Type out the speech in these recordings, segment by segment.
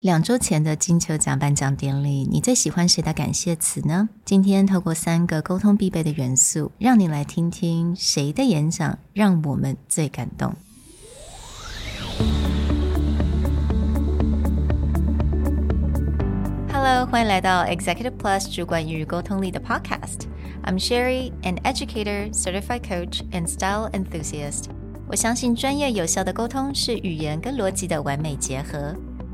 两周前的金球奖颁奖典礼，你最喜欢谁的感谢词呢？今天透过三个沟通必备的元素，让你来听听谁的演讲让我们最感动。Hello，欢迎来到 Executive Plus 主管与沟通力的 Podcast。I'm Sherry, an educator, certified coach, and style enthusiast。我相信专业有效的沟通是语言跟逻辑的完美结合。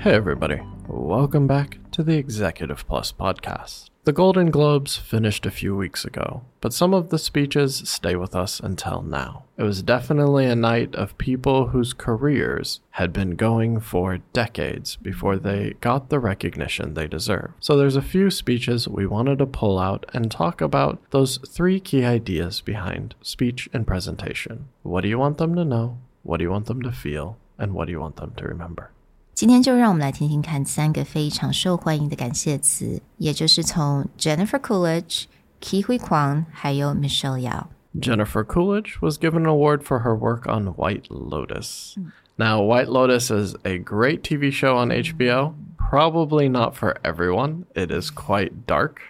Hey, everybody. Welcome back to the Executive Plus podcast. The Golden Globes finished a few weeks ago, but some of the speeches stay with us until now. It was definitely a night of people whose careers had been going for decades before they got the recognition they deserve. So there's a few speeches we wanted to pull out and talk about those three key ideas behind speech and presentation. What do you want them to know? What do you want them to feel? And what do you want them to remember? 今天就让我们来听听看三个非常受欢迎的感谢词，也就是从 Jennifer Coolidge、Ke Huy 还有 Michelle Yeoh。Jennifer Coolidge was given an award for her work on White Lotus. Now, White Lotus is a great TV show on HBO. Probably not for everyone. It is quite dark,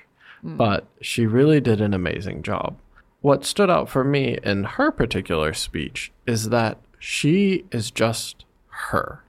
but she really did an amazing job. What stood out for me in her particular speech is that she is just her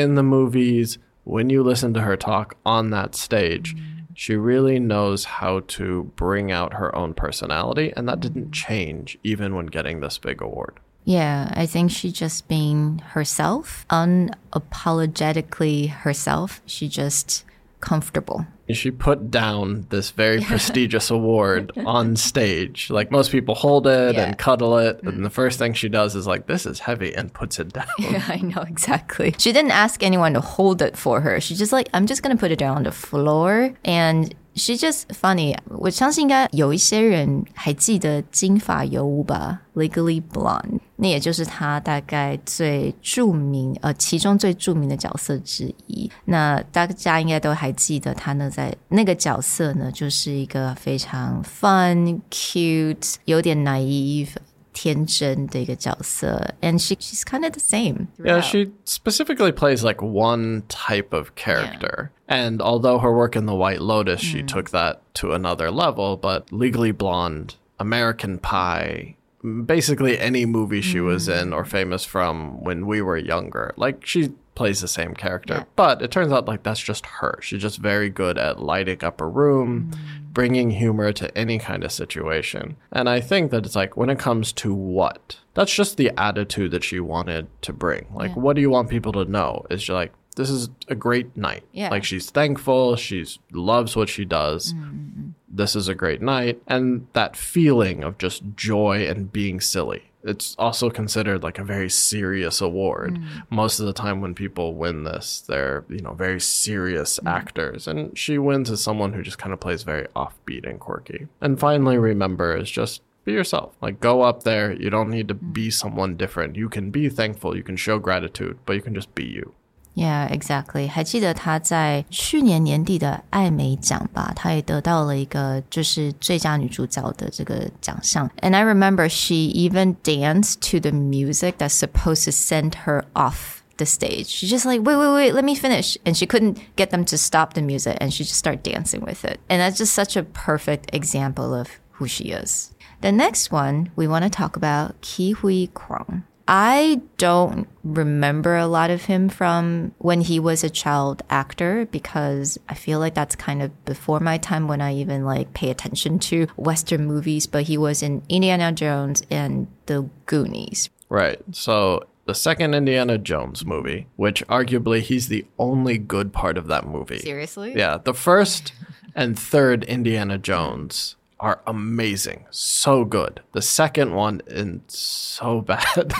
in the movies, when you listen to her talk on that stage, she really knows how to bring out her own personality, and that didn't change even when getting this big award. Yeah, I think she just being herself, unapologetically herself. She just comfortable. She put down this very prestigious award on stage. Like most people hold it Yeah. and cuddle it, and mm-hmm. the first thing she does is like, "This is heavy," and puts it down. Yeah, I know exactly. She didn't ask anyone to hold it for her. She just like, I'm just gonna put it down on the floor and. She just funny，我相信应该有一些人还记得金发尤物吧，Legally Blonde，那也就是她大概最著名呃其中最著名的角色之一。那大家应该都还记得她呢，在那个角色呢，就是一个非常 fun、cute、有点 naive 天真的一个角色，and she she's kind of the same. Yeah, throughout. she specifically plays like one type of character. And although her work in The White Lotus, she took that to another level, but Legally Blonde, American Pie, basically any movie she was in or famous from when we were younger, like she plays the same character. Yeah. But it turns out like that's just her. She's just very good at lighting up a room, mm. bringing humor to any kind of situation. And I think that it's like when it comes to what, that's just the attitude that she wanted to bring. Like, what do you want people to know? Is she like, this is a great night. Yeah. Like she's thankful, she loves what she does. Mm, mm, this is a great night. And that feeling of just joy and being silly. It's also considered like a very serious award. Mm. Most of the time when people win this, they're, you know, very serious mm. actors. And she wins as someone who just kind of plays very offbeat and quirky. And finally, remember is just be yourself. Like go up there. You don't need to mm. be someone different. You can be thankful, you can show gratitude, but you can just be you. Yeah, exactly。还记得他在去年年底的艾美奖吧，她也得到了一个就是最佳女主角的这个奖项。And I remember she even danced to the music that's supposed to send her off the stage. She's just like, wait, wait, wait, let me finish. And she couldn't get them to stop the music and she just started dancing with it. And that's just such a perfect example of who she is. The next one we want to talk about Ke Huy Quan. I don't remember a lot of him from when he was a child actor because I feel like that's kind of before my time when I even like pay attention to Western movies. But he was in Indiana Jones and The Goonies. Right. So the second Indiana Jones movie, which arguably he's the only good part of that movie. Seriously? Yeah. The first and third Indiana Jones are amazing, so good. The second one is so bad.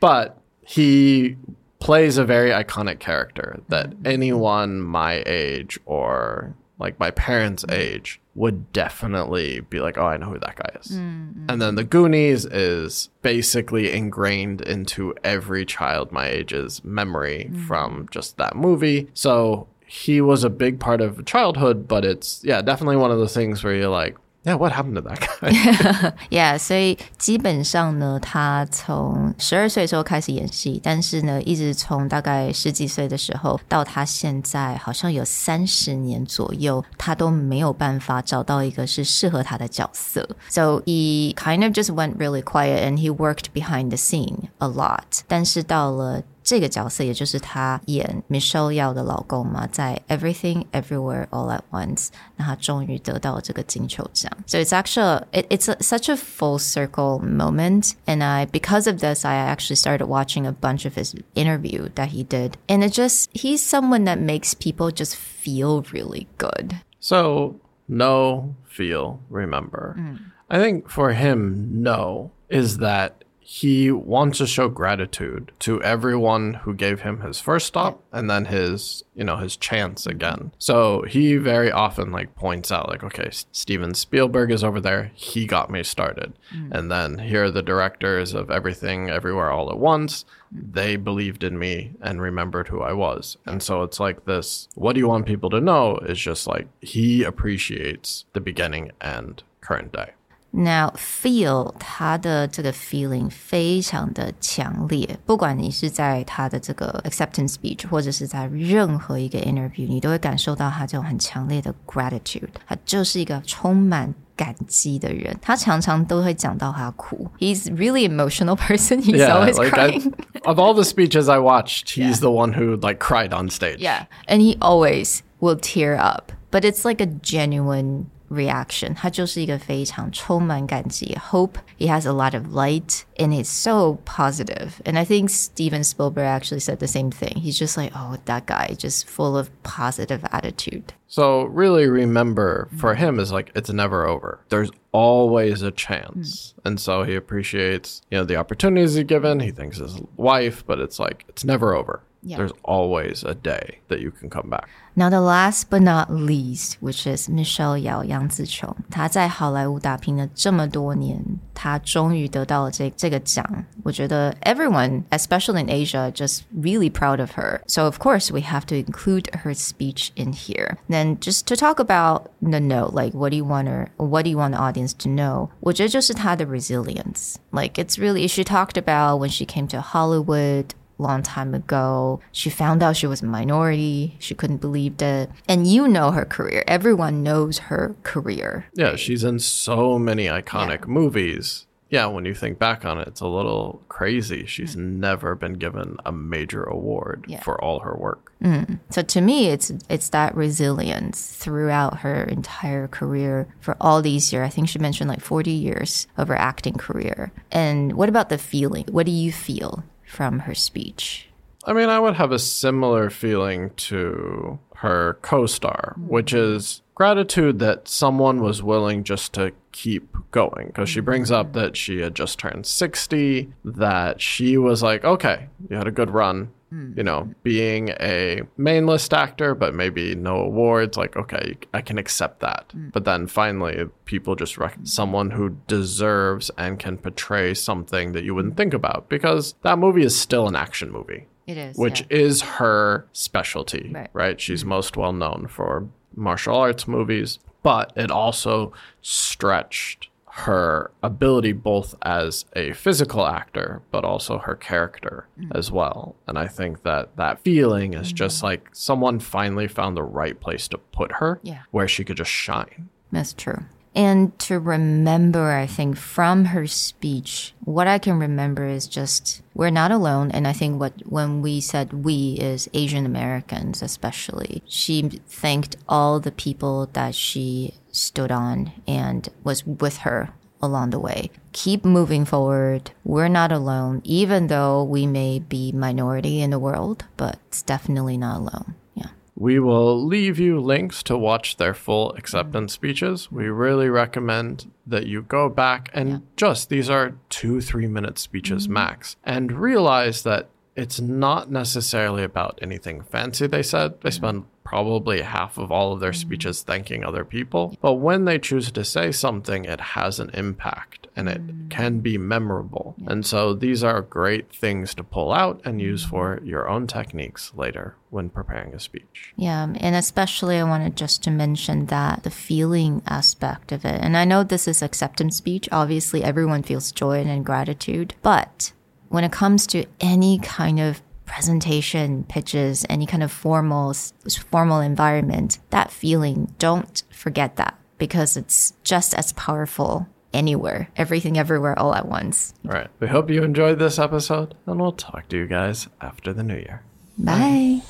but he plays a very iconic character that mm-hmm. anyone my age or like my parents' mm-hmm. age would definitely be like, oh, I know who that guy is. Mm-hmm. And then The Goonies is basically ingrained into every child my age's memory from just that movie. So he was a big part of childhood, but it's, yeah, definitely one of those things where you're like, yeah, what happened to that guy? Yeah，所以基本上呢，他从十二岁的时候开始演戏，但是呢，一直从大概十几岁的时候到他现在好像有三十年左右，他都没有办法找到一个是适合他的角色。So he kind of just went really quiet and he worked behind the scene a lot。但是到了这个角色，也就是他演 Michelle Yao 的老公嘛，在 Everything Everywhere All at Once，那他终于得到这个金球奖。So it's actually it, it's a, such a full circle moment, and I because of this, I actually started watching a bunch of his interview that he did, and it just he's someone that makes people just feel really good. So, know, feel, remember. I think for him, know is that he wants to show gratitude to everyone who gave him his first stop and then his, you know, his chance again. So he very often like points out like, okay, Steven Spielberg is over there. He got me started. Mm. And then here are the directors of everything everywhere all at once. They believed in me and remembered who I was. And so it's like this, what do you want people to know is just like he appreciates the beginning and current day. Now feel 他的这个 feeling 非常的强烈，不管你是在他的这个 acceptance speech，或者是在任何一个 interview，你都会感受到他这种很强烈的 gratitude。他就是一个充满感激的人，他常常都会讲到他哭。He's really emotional person. He's always like I, crying. of all the speeches I watched, he's the one who like cried on stage. Yeah, and he always will tear up, but it's like a genuine reaction. 他就是一个非常充满感激 hope. He has a lot of light and it's so positive. And I think Steven Spielberg actually said the same thing. He's just like, oh, that guy, just full of positive attitude. So really remember for him is like it's never over. There's always a chance. And so he appreciates, you know, the opportunities he's given. He thanks his wife, but it's like it's never over. There's always a day that you can come back. Now, the last but not least, which is Michelle Yeoh 杨紫琼，她在好莱坞打拼了这么多年，她终于得到了这这个奖。我觉得 everyone, especially in Asia, just really proud of her. So of course we have to include her speech in here. Then just to talk about the note, like what do you want her, what do you want the audience to know? 我觉得就是她的 resilience. Like it's really she talked about when she came to Hollywood long time ago. She found out she was a minority. She couldn't believe it. And you know her career. Everyone knows her career. Yeah, she's in so many iconic movies. Yeah, when you think back on it, it's a little crazy. She's mm. never been given a major award Yeah. for all her work. Mm. So to me, it's it's that resilience throughout her entire career for all these years. I think she mentioned like 40 years of her acting career. And what about the feeling? What do you feel from her speech? I mean, I would have a similar feeling to her co star, which mm-hmm. is gratitude that someone was willing just to keep going. Because she brings up mm-hmm. that she had just turned 60, that she was like, okay, you had a good run. Mm. You know, being a main list actor, but maybe no awards, like, okay, I can accept that. Mm. But then finally, people just rec- someone who deserves and can portray something that you wouldn't mm. think about because that movie is still an action movie It is. which is her specialty, Right. right? She's mm-hmm. most well known for martial arts movies, but it also stretched her ability both as a physical actor, but also her character mm. as well. And I think that that feeling is just mm-hmm. like someone finally found the right place to put her Yeah. where she could just shine. That's true. And to remember, I think from her speech, what I can remember is just we're not alone. And I think what when we said we is Asian Americans, especially, she thanked all the people that she stood on and was with her along the way. Keep moving forward. We're not alone, even though we may be minority in the world, but it's definitely not alone. Yeah. We will leave you links to watch their full acceptance speeches. We really recommend that you go back and just, these are two, three minute speeches mm-hmm. max, and realize that it's not necessarily about anything fancy they said. They spend probably half of all of their mm-hmm. speeches thanking other people. But when they choose to say something, it has an impact and it mm. can be memorable. And so these are great things to pull out and use mm-hmm. for your own techniques later when preparing a speech. Yeah, and especially I wanted just to mention that the feeling aspect of it. And I know this is acceptance speech. Obviously, everyone feels joy and gratitude. But when it comes to any kind of presentation pitches any kind of formal formal environment that feeling don't forget that because it's just as powerful anywhere everything everywhere all at once All right. We hope you enjoyed this episode and we'll talk to you guys after the new year. bye.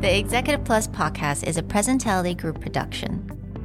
The Executive Plus podcast is a Presentality Group production,